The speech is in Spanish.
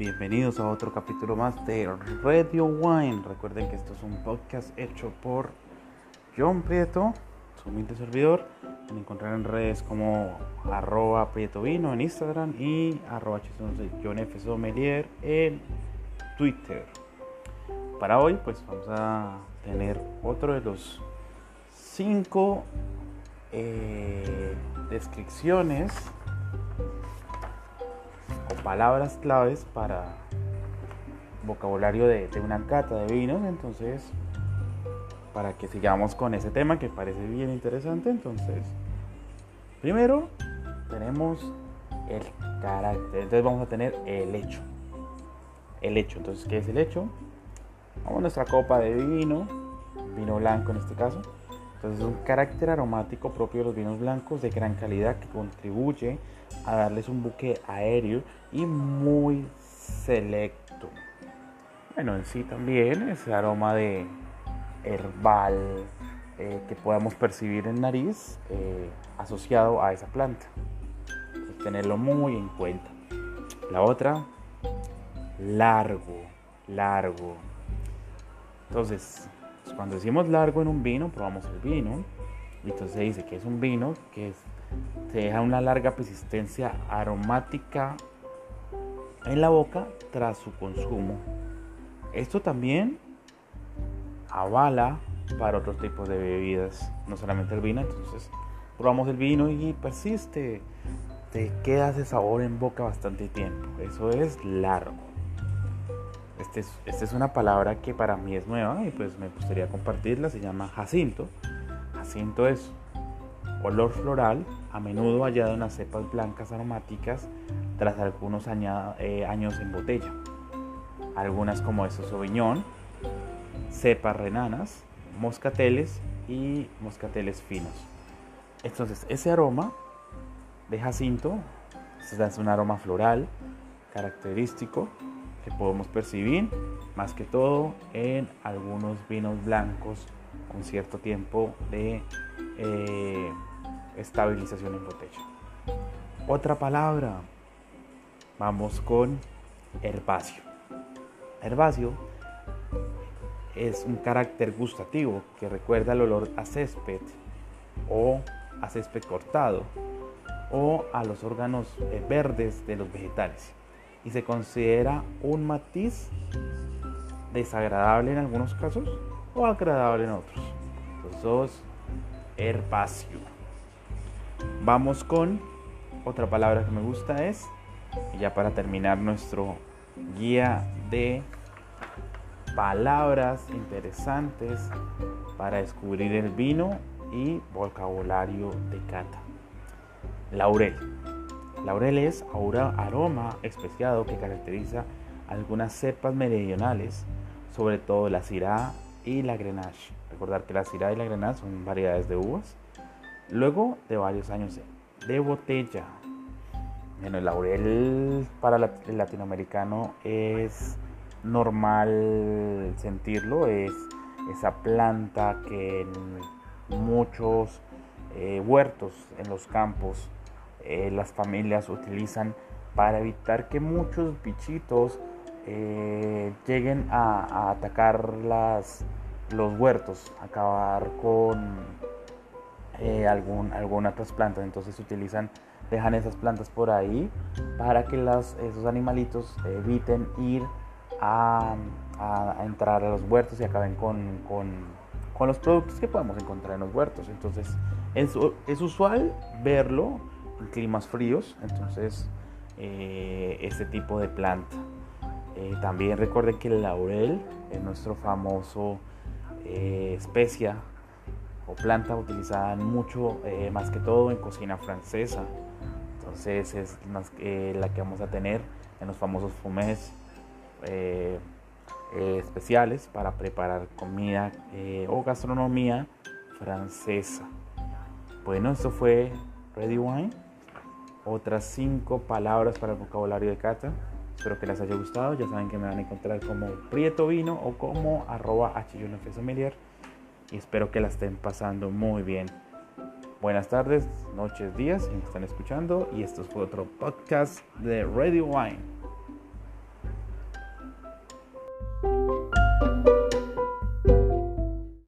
bienvenidos a otro capítulo más de Radio Wine. Recuerden que esto es un podcast hecho por John Prieto, su humilde servidor. Me encontrar en redes como arroba Prieto Vino en Instagram y arroba John F. Sommelier en Twitter. Para hoy pues vamos a tener otro de los cinco eh, descripciones palabras claves para vocabulario de, una cata de vinos. Entonces, para que sigamos con ese tema que parece bien interesante, entonces, primero tenemos el carácter. Entonces vamos a tener el hecho. El hecho. Entonces, ¿qué es el hecho? Vamos a nuestra copa de vino, vino blanco en este caso. Entonces es un carácter aromático propio de los vinos blancos de gran calidad que contribuye a darles un buque aéreo y muy selecto. Bueno, en sí también ese aroma de herbal eh, que podamos percibir en nariz eh, asociado a esa planta. tenerlo muy en cuenta. La otra, largo, largo. Entonces, cuando decimos largo en un vino, probamos el vino. Y entonces se dice que es un vino que se deja una larga persistencia aromática en la boca tras su consumo. Esto también avala para otros tipos de bebidas, no solamente el vino. Entonces probamos el vino y persiste, te queda ese sabor en boca bastante tiempo. Eso es largo. Este esta es una palabra que para mí es nueva y pues me gustaría compartirla. Se llama jacinto. Jacinto es olor floral, a menudo hallado en las cepas blancas aromáticas tras algunos eh, años en botella. Algunas como eso Sauvignon, cepas renanas, moscateles y moscateles finos. Entonces, ese aroma de jacinto es un aroma floral característico que podemos percibir más que todo en algunos vinos blancos con cierto tiempo de eh, estabilización en botella. Otra palabra, vamos con herbáceo. Herbáceo es un carácter gustativo que recuerda el olor a césped o a césped cortado o a los órganos eh, verdes de los vegetales y se considera un matiz desagradable en algunos casos o agradable en otros. Los dos, herbáceo. Vamos con otra palabra que me gusta es, y ya para terminar nuestro guía de palabras interesantes para descubrir el vino y vocabulario de cata. Laurel. Laurel es aroma especiado que caracteriza algunas cepas meridionales, sobre todo la Syrah y la Grenache. Recordar que la Syrah y la Grenache son variedades de uvas. Luego de varios años de botella. Bueno, el laurel para el latinoamericano es normal sentirlo, es esa planta que en muchos eh, huertos en los campos eh, las familias utilizan para evitar que muchos bichitos eh, lleguen a, atacar las, los huertos, acabar con eh, algún, alguna otras plantas. Entonces utilizan, dejan esas plantas por ahí para que las, esos animalitos eviten ir a, entrar a los huertos y acaben con, con, los productos que podemos encontrar en los huertos. Entonces es, es usual verlo climas fríos, entonces eh, este tipo de planta. Eh, también recuerden que el laurel es nuestro famoso eh, especia o planta utilizada mucho, más que todo en cocina francesa. Entonces es la que vamos a tener en los famosos fumés especiales para preparar comida o gastronomía francesa. Bueno, esto fue Ready Wine otras cinco palabras para el vocabulario de Cata. Espero que les haya gustado. Ya saben que me van a encontrar como Prieto Vino o como arroba Familiar. Y espero que la estén pasando muy bien. Buenas tardes, noches, días, si me están escuchando. Y esto fue otro podcast de Ready Wine.